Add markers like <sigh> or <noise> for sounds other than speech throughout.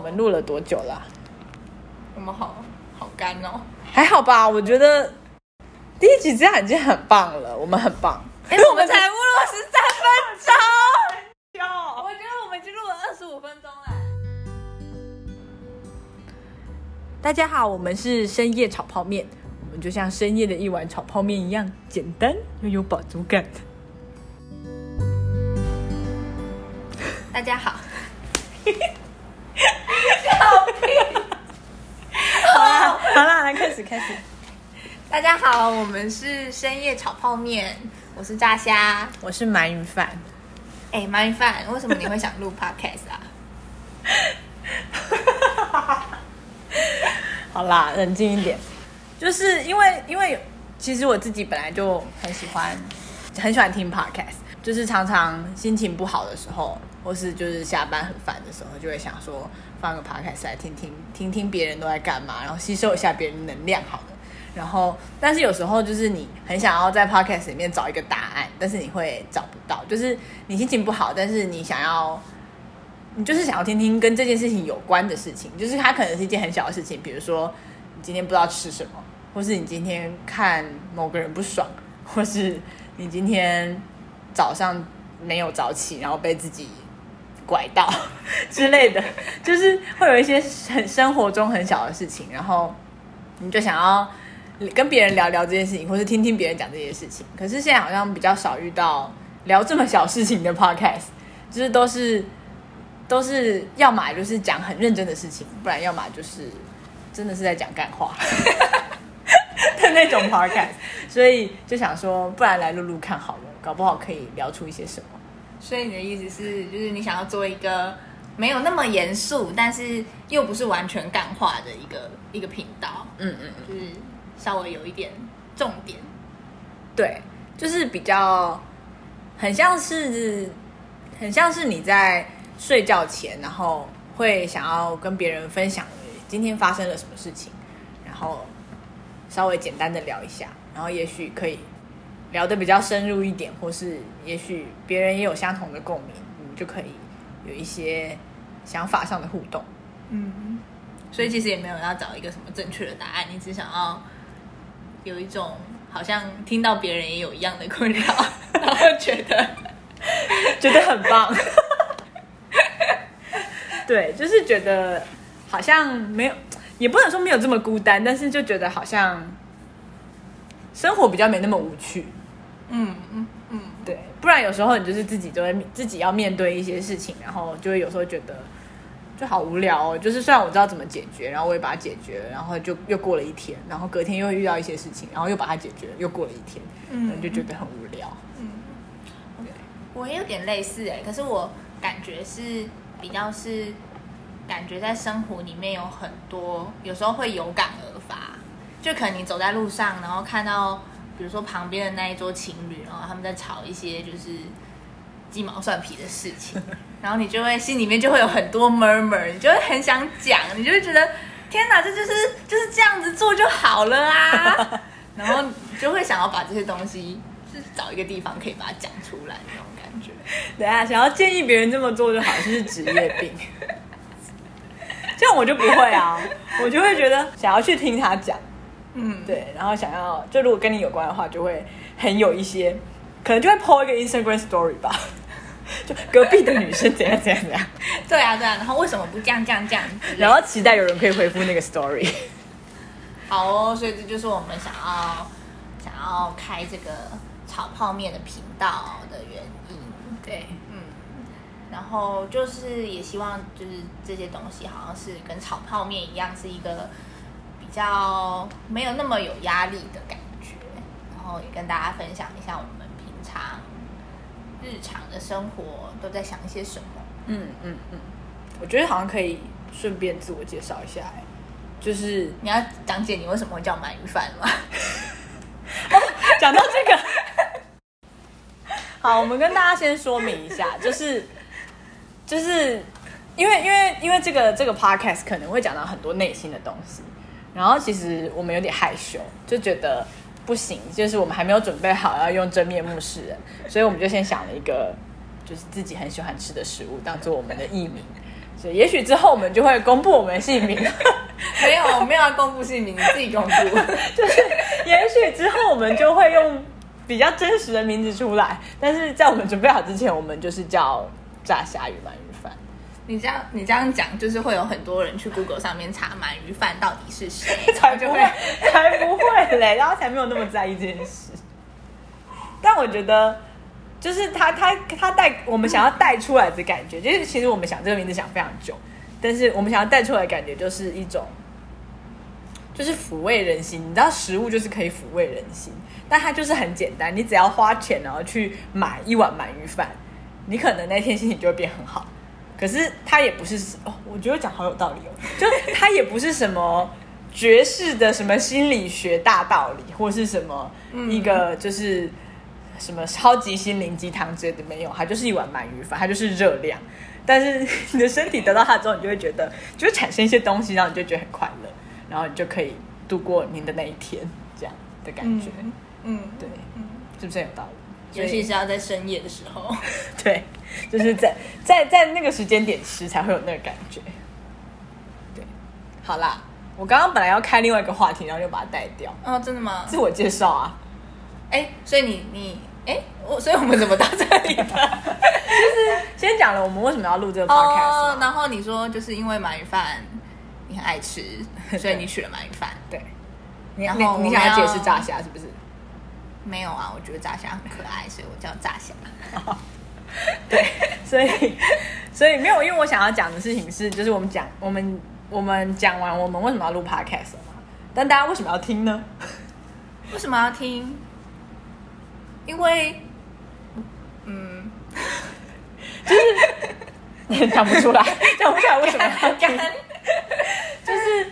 们录了多久了？我们好好干哦。还好吧，我觉得第一集这样已经很棒了，我们很棒。因为、我们才录了十三分钟，我觉得我们已经录了二十五分钟了。大家好，我们是深夜炒泡面，我们就像深夜的一碗炒泡面一样简单又有饱足感。大家好，<laughs> <laughs> 好啦，好啦，来开始开始。大家好，我们是深夜炒泡面，我是炸虾。我是鳗鱼饭，哎、鳗鱼饭，为什么你会想录 <laughs> podcast 啊？<laughs> 好啦，冷静一点。就是因为因为其实我自己本来就很喜欢很喜欢听 podcast，就是常常心情不好的时候，或是就是下班很烦的时候，就会想说放个 podcast 来听听听听别人都在干嘛，然后吸收一下别人能量好了。然后，但是有时候就是你很想要在 podcast 里面找一个答案，但是你会找不到，就是你心情不好，但是你想要你就是想要听听跟这件事情有关的事情，就是它可能是一件很小的事情，比如说你今天不知道吃什么，或是你今天看某个人不爽，或是你今天早上没有早起，然后被自己拐到 <laughs> 之类的，就是会有一些很生活中很小的事情，然后你就想要跟别人聊聊这件事情，或是听听别人讲这些事情。可是现在好像比较少遇到聊这么小事情的 podcast，就是都是都是要么就是讲很认真的事情，不然要么就是真的是在讲干话 <laughs> 的那种 podcast。所以就想说，不然来录录看好了，搞不好可以聊出一些什么。所以你的意思是，就是你想要做一个没有那么严肃，但是又不是完全干化的一个一个频道，嗯嗯嗯，就是稍微有一点重点。对，就是比较很像是很像是你在睡觉前，然后会想要跟别人分享今天发生了什么事情，然后稍微简单的聊一下，然后也许可以聊得比较深入一点，或是也许别人也有相同的共鸣，你们就可以有一些想法上的互动。嗯，所以其实也没有要找一个什么正确的答案，你只想要有一种好像听到别人也有一样的困扰，<laughs> 然后觉得觉得很棒。<laughs> 对，就是觉得好像没有，也不能说没有这么孤单，但是就觉得好像生活比较没那么无趣。嗯嗯嗯，对，不然有时候你就是自己就会自己要面对一些事情，然后就会有时候觉得就好无聊哦。就是虽然我知道怎么解决，然后我也把它解决了，然后就又过了一天，然后隔天又会遇到一些事情，然后又把它解决，又过了一天，嗯就觉得很无聊。我也有点类似哎，可是我感觉是比较是感觉在生活里面有很多，有时候会有感而发，就可能你走在路上，然后看到比如说旁边的那一桌情侣，然后他们在吵一些就是鸡毛蒜皮的事情，<laughs> 然后你就会心里面就会有很多 murmur，你就会很想讲，你就会觉得天哪，这就是就是这样子做就好了啊，<laughs> 然后你就会想要把这些东西，就是找一个地方可以把它讲出来那种感觉。等一下想要建议别人这么做就好，就是职业病。<laughs> 这样我就不会啊，我就会觉得想要去听他讲，嗯，对，然后想要就如果跟你有关的话，就会很有一些，可能就会 po 一个 Instagram story 吧，就隔壁的女生怎样怎样怎样，<laughs> 对啊对啊，然后为什么不这样这样这样？然后期待有人可以回复那个 story。<laughs> 好哦，所以这就是我们想要想要开这个炒泡面的频道的原因。对，嗯，然后就是也希望就是这些东西好像是跟炒泡面一样，是一个比较没有那么有压力的感觉，然后也跟大家分享一下我们平常日常的生活都在想一些什么。嗯嗯嗯，我觉得好像可以顺便自我介绍一下，哎就是你要讲解你为什么会叫鳗鱼饭吗？讲到这个，好，我们跟大家先说明一下，<laughs> 就是就是因为因为因为这个这个 podcast 可能会讲到很多内心的东西，然后其实我们有点害羞，就觉得不行，就是我们还没有准备好要用真面目示人，所以我们就先想了一个就是自己很喜欢吃的食物当做我们的艺名，所以也许之后我们就会公布我们的姓名，没有，我没有要公布姓名，你自己公布。就是也许之后我们就会用比较真实的名字出来，但是在我们准备好之前，我们就是叫炸虾与鳗鱼。你这样你这样讲，就是会有很多人去 Google 上面查鳗鱼饭到底是谁，<laughs> 才不会 <laughs> 才不会嘞，然后才没有那么在意这件事。但我觉得，就是他他他带我们想要带出来的感觉，就是其实我们想这个名字想非常久，但是我们想要带出来的感觉就是一种，就是抚慰人心。你知道，食物就是可以抚慰人心，但它就是很简单，你只要花钱然后去买一碗鳗鱼饭，你可能那天心情就会变很好。可是它也不是哦，我觉得讲好有道理哦，就它也不是什么绝世的什么心理学大道理，或是什么一个就是什么超级心灵鸡汤之类的没有，它就是一碗鳗鱼饭，它就是热量。但是你的身体得到它之后，你就会觉得就会产生一些东西，然后你就觉得很快乐，然后你就可以度过您的那一天，这样的感觉。嗯，对，嗯是不是很有道理？尤其是要在深夜的时候。<laughs> 对，就是在在在那个时间点吃才会有那个感觉。对，好啦，我刚刚本来要开另外一个话题，然后就把它带掉。哦，真的吗？自我介绍啊，哎，所以你你哎，我所以我们怎么到这里的？<laughs> 先讲了我们为什么要录这个 podcast 然后你说就是因为鳗鱼饭你很爱吃，<laughs> 所以你取了鳗鱼饭。对，你然你后你想要解释炸虾是不是？没有啊，我觉得炸虾很可爱，所以我叫炸虾。<laughs> 对，所以所以没有，因为我想要讲的事情是，就是我们讲我们我们讲完我们为什么要录 podcast 了嘛，但大家为什么要听呢？<laughs> 为什么要听？因为，嗯，<laughs> 就是讲不出来，讲不出来为什么要听？干就是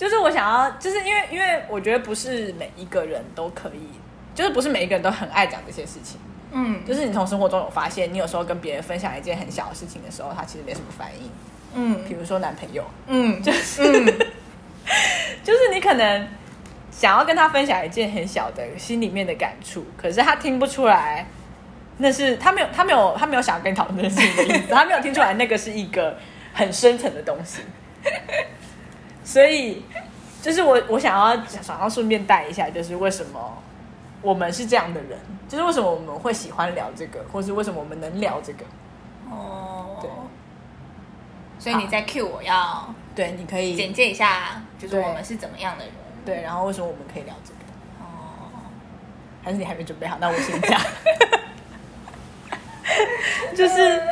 就是我想要，就是因为因为我觉得不是每一个人都可以，就是不是每一个人都很爱讲这些事情。嗯。就是你从生活中有发现，你有时候跟别人分享一件很小的事情的时候，他其实没什么反应。嗯。比如说男朋友，嗯，<laughs> 就是、嗯。<laughs> 就是你可能想要跟他分享一件很小的心里面的感触，可是他听不出来，那是他没有他没有他没有想要跟你讨论这件事情的意思，他没有听出来那个是一个很深层的东西，所以就是我我想要想要顺便带一下，就是为什么我们是这样的人，就是为什么我们会喜欢聊这个，或是为什么我们能聊这个。哦，对，所以你在 cue 我要对，你可以简介一下，就是我们是怎么样的人。对，然后为什么我们可以聊这个？哦，还是你还没准备好？那我先讲，就 <laughs> 是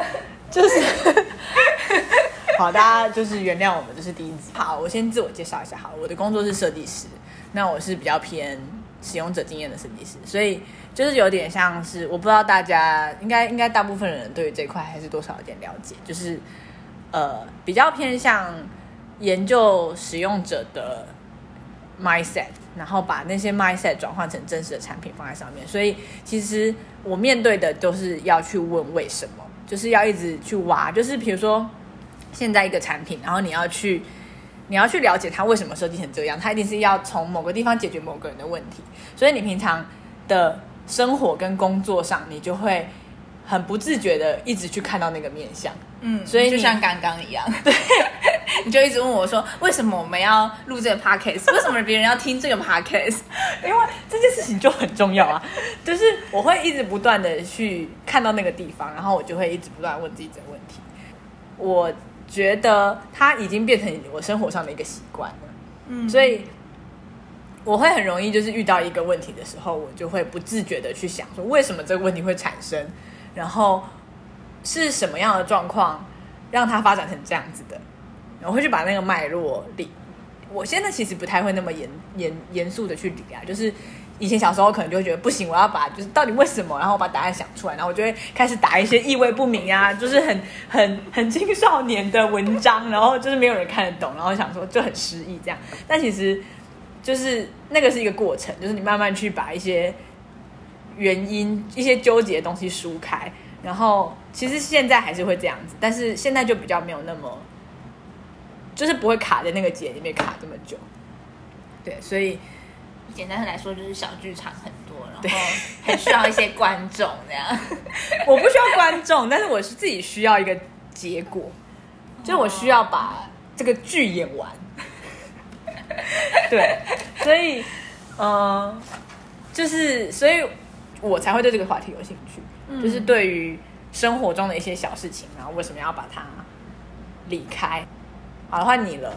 就是，好，大家就是原谅我们，这是第一集。好，我先自我介绍一下。好，我的工作是设计师，那我是比较偏使用者经验的设计师，所以就是有点像是，我不知道大家应该应该大部分人对于这块还是多少有点了解，就是呃比较偏向研究使用者的 mindset，然后把那些 mindset 转换成真实的产品放在上面。所以其实我面对的都是要去问为什么，就是要一直去挖。就是比如说现在一个产品，然后你要去你要去了解它为什么设计成这样，它一定是要从某个地方解决某个人的问题。所以你平常的生活跟工作上，你就会很不自觉的一直去看到那个面相。嗯，所以就像刚刚一样，<laughs> 对，你就一直问我说，为什么我们要录这个 podcast？为什么别人要听这个 podcast？<laughs> 因为这件事情就很重要啊，<laughs> 就是我会一直不断的去看到那个地方，然后我就会一直不断问自己这个问题。我觉得它已经变成我生活上的一个习惯了，嗯所以我会很容易就是遇到一个问题的时候，我就会不自觉的去想说为什么这个问题会产生，然后是什么样的状况让它发展成这样子的，然后会去把那个脉络理。我现在其实不太会那么严严严肃的去理啊，就是以前小时候可能就会觉得不行，我要把就是到底为什么，然后我把答案想出来，然后我就会开始打一些意味不明啊，就是很很很青少年的文章，然后就是没有人看得懂，然后想说就很失意这样。但其实就是那个是一个过程，就是你慢慢去把一些原因、一些纠结的东西梳开，然后其实现在还是会这样子，但是现在就比较没有那么，就是不会卡在那个结里面卡这么久。对，所以简单的来说，就是小剧场很多，然后 <laughs> 很需要一些观众这样。<laughs> 我不需要观众，但是我是自己需要一个结果，就我需要把这个剧演完。对，所以，嗯、就是，所以我才会对这个话题有兴趣，就是对于生活中的一些小事情，然后为什么要把它离开？好了，换你了。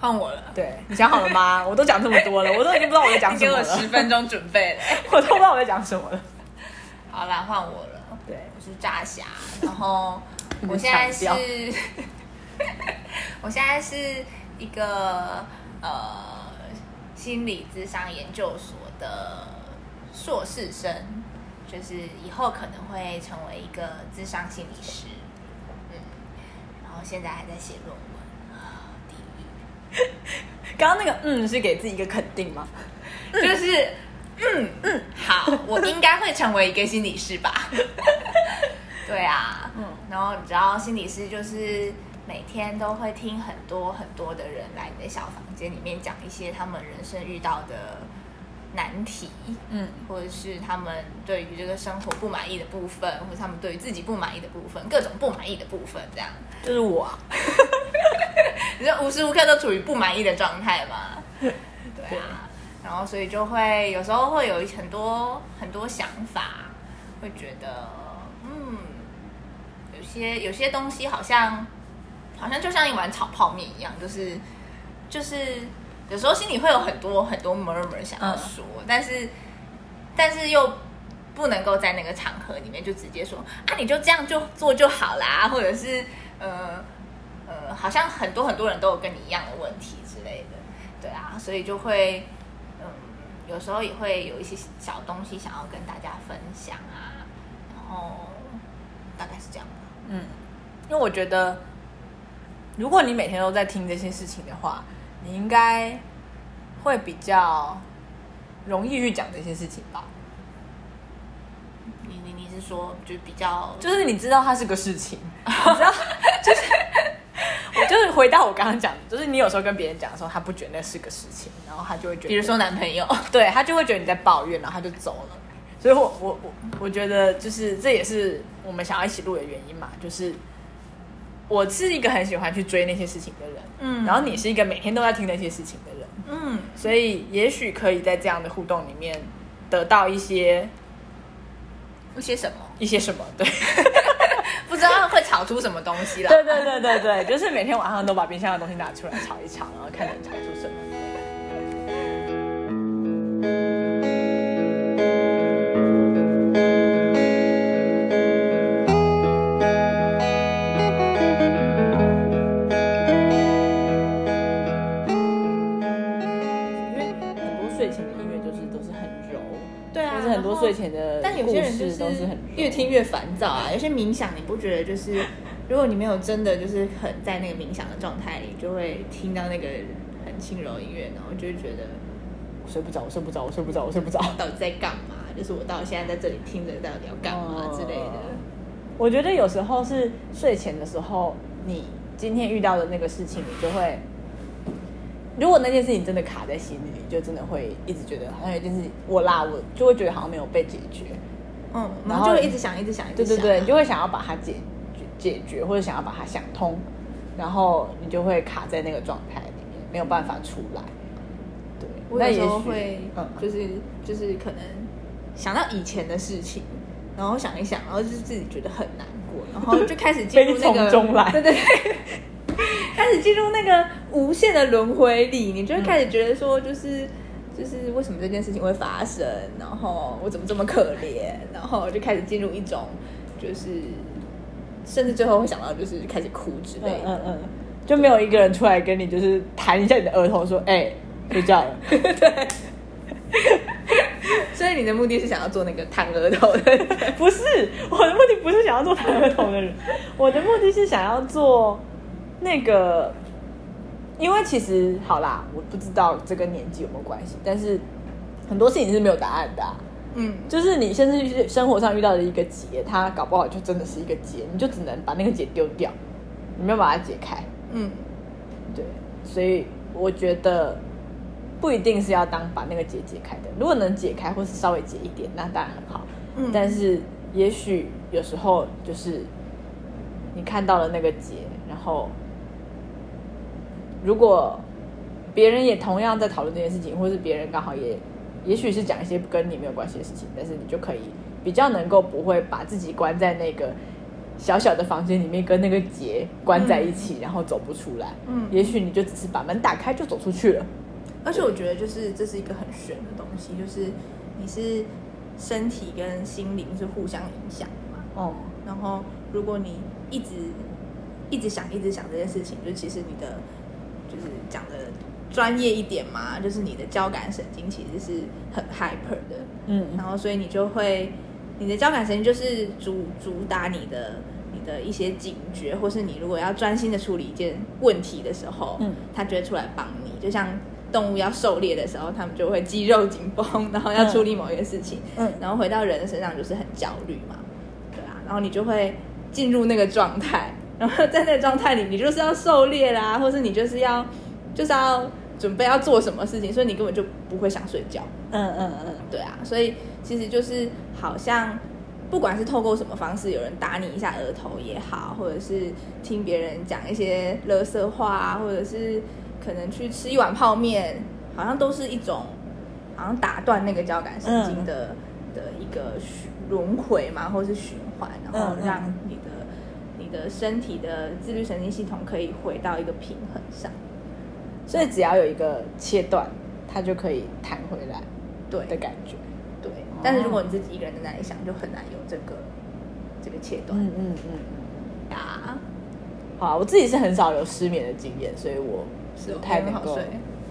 换我了。对你想好了吗？<laughs> 我都讲这么多了，我都已经不知道我在讲什么了。十分钟准备了。<laughs> 我都不知道我在讲什么了。好啦，换我了。对，我是炸侠，然后我现在是，<laughs> 我现在是一个呃心理智商研究所的硕士生，就是以后可能会成为一个智商心理师，嗯，然后现在还在写论文。<laughs> 刚刚那个嗯是给自己一个肯定吗？就是嗯嗯，好，我应该会成为一个心理师吧？<laughs> 对啊，嗯嗯，然后你知道心理师就是每天都会听很多很多的人来你的小房间里面讲一些他们人生遇到的难题，嗯，或者是他们对于这个生活不满意的部分，或者他们对于自己不满意的部分，各种不满意的部分，这样，就是我、啊。<laughs> <laughs> 你就无时无刻都处于不满意的状态嘛？对啊，然后所以就会有时候会有很多很多想法，会觉得嗯，有些有些东西好像好像就像一碗炒泡面一样，就是就是有时候心里会有很多很多 murmur 想要说，但是但是又不能够在那个场合里面就直接说啊，你就这样就做就好啦，或者是呃呃，好像很多很多人都有跟你一样的问题之类的，对啊，所以就会嗯，有时候也会有一些小东西想要跟大家分享啊，然后大概是这样吧。嗯，因为我觉得，如果你每天都在听这些事情的话，你应该会比较容易去讲这些事情吧。你你你是说就比较就是你知道它是个事情，<laughs> 回到我刚刚讲的，就是你有时候跟别人讲的时候，他不觉得那是个事情，然后他就会觉得，比如说男朋友，<laughs> 对他就会觉得你在抱怨，然后他就走了。所以我我我我觉得就是这也是我们想要一起录的原因嘛，就是我是一个很喜欢去追那些事情的人，嗯然后你是一个每天都在听那些事情的人，嗯，所以也许可以在这样的互动里面得到一些一些什么一些什么，对。<laughs> 不知道会炒出什么东西啦。对对对对对，就是每天晚上都把冰箱的东西拿出来炒一炒，然后看能炒出什么。因为很多睡前的音乐就是都是很柔，对啊就是很多睡前的但有些人就是越听越烦躁啊。有些冥想你不觉得就是，如果你没有真的就是很在那个冥想的状态里，就会听到那个很轻柔音乐，然后就会觉得我睡不着，我睡不着，我睡不着，我睡不着。<laughs> 到底在干嘛？就是我到现在在这里听着到底要干嘛之类的。我觉得有时候是睡前的时候，你今天遇到的那个事情，你就会，如果那件事情真的卡在心里，就真的会一直觉得好像有件事情我啦，我就会觉得好像没有被解决。嗯，然后就会一直想，一直想，一直想啊。对对对，你就会想要把它解解解决，或者想要把它想通，然后你就会卡在那个状态里面，没有办法出来。对，我有时候会嗯，就是就是可能想到以前的事情，然后想一想，然后就是自己觉得很难过，然后就开始进入那悲个 <laughs> 从中来对对对，<laughs> 开始进入那个无限的轮回里，你就会开始觉得说，就是。就是为什么这件事情会发生，然后我怎么这么可怜，然后就开始进入一种，就是甚至最后会想到就是开始哭之类的。嗯嗯嗯，就没有一个人出来跟你就是弹一下你的额头说，哎、睡觉了。<laughs> 对所以你的目的是想要做那个弹额头的，<laughs> 不是，我的目的不是想要做弹额头的人，我的目的是想要做那个，因为其实好啦，我不知道这跟年纪有没有关系，但是很多事情是没有答案的啊、嗯，就是你甚至是生活上遇到的一个结，它搞不好就真的是一个结，你就只能把那个结丢掉，你没有把它解开。嗯，对，所以我觉得不一定是要当把那个结解开的，如果能解开或是稍微解一点，那当然很好。嗯但是也许有时候就是你看到了那个结，然后如果别人也同样在讨论这件事情，或是别人刚好也，也许是讲一些跟你没有关系的事情，但是你就可以比较能够不会把自己关在那个小小的房间里面，跟那个结关在一起，然后走不出来。嗯也许你就只是把门打开就走出去了。而且我觉得就是这是一个很玄的东西，就是你是身体跟心灵是互相影响的嘛。哦，然后如果你一直一直想一直想这件事情，就其实你的就是讲的专业一点嘛，就是你的交感神经其实是很 hyper 的，嗯。然后所以你就会你的交感神经就是主主打你的你的一些警觉，或是你如果要专心的处理一件问题的时候，嗯。它就会出来帮你，就像。动物要狩猎的时候，他们就会肌肉紧绷，然后要处理某一个事情。嗯。然后回到人的身上就是很焦虑嘛，对啊，然后你就会进入那个状态，然后在那个状态里，你就是要狩猎啦，或是你就是要就是要准备要做什么事情，所以你根本就不会想睡觉，嗯嗯嗯，对啊，所以其实就是好像不管是透过什么方式，有人打你一下额头也好，或者是听别人讲一些垃圾话啊，或者是可能去吃一碗泡面，好像都是一种好像打断那个交感神经的、的一个循轮回嘛，或是循环，然后让你的、身体的自律神经系统可以回到一个平衡上。所以只要有一个切断，它就可以弹回来对的感觉。对，但是如果你自己一个人在那里想，就很难有这个这个切断嗯嗯嗯。啊。好啊，我自己是很少有失眠的经验，所以我是不太能够。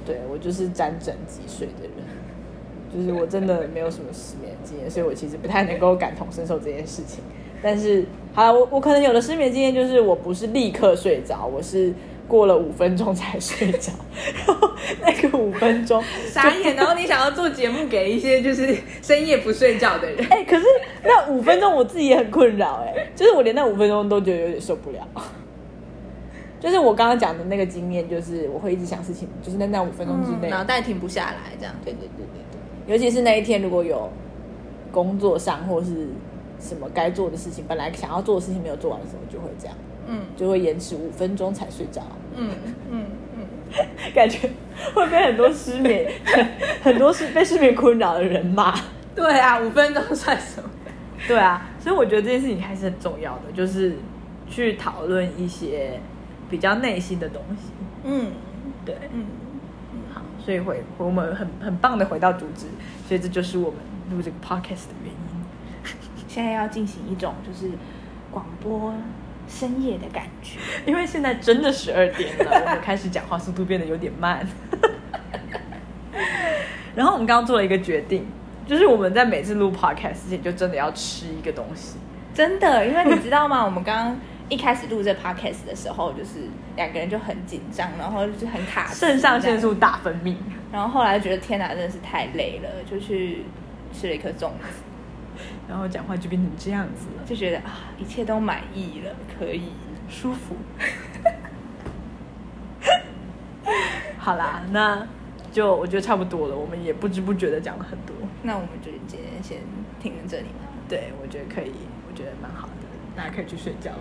对我就是沾枕即睡的人，<laughs> 就是我真的没有什么失眠经验，所以我其实不太能够感同身受这件事情。但是，好了，我我可能有的失眠经验就是我不是立刻睡着，我是过了五分钟才睡着，<laughs> 然后那个五分钟傻眼，然后你想要做节目给一些就是深夜不睡觉的人，<laughs> 哎、可是那五分钟我自己也很困扰哎、就是我连那五分钟都觉得有点受不了。就是我刚刚讲的那个经验，就是我会一直想事情，就是在那五分钟之内，脑袋停不下来，这样。对对对对对，尤其是那一天如果有工作上或是什么该做的事情，本来想要做的事情没有做完的时候，就会这样，嗯就会延迟五分钟才睡着，嗯嗯嗯，<laughs> 感觉会被很多失眠、<laughs> 很多是被失眠困扰的人骂。对啊，五分钟算什么？对啊，所以我觉得这件事情还是很重要的，就是去讨论一些比较内心的东西。嗯对，嗯，好，所以回我们很很棒的回到主旨，所以这就是我们录这个 podcast 的原因。现在要进行一种就是广播深夜的感觉。<laughs> 因为现在真的十二点了，我们开始讲话速度变得有点慢。<laughs> 然后我们刚刚做了一个决定，就是我们在每次录 podcast 之前，就真的要吃一个东西。真的，因为你知道吗？我们刚刚一开始录这 podcast 的时候，就是两个人就很紧张，然后就是很卡 <laughs> 肾上腺素大分泌，然后后来觉得天哪，真的是太累了，就去吃了一颗粽子，然后讲话就变成这样子了，就觉得啊，一切都满意了，可以。舒服。<laughs> 好啦，那就我觉得差不多了，我们也不知不觉的讲了很多。那我们就今天先停在这里吧。对，我觉得可以，我觉得蛮好的，大家可以去睡觉了。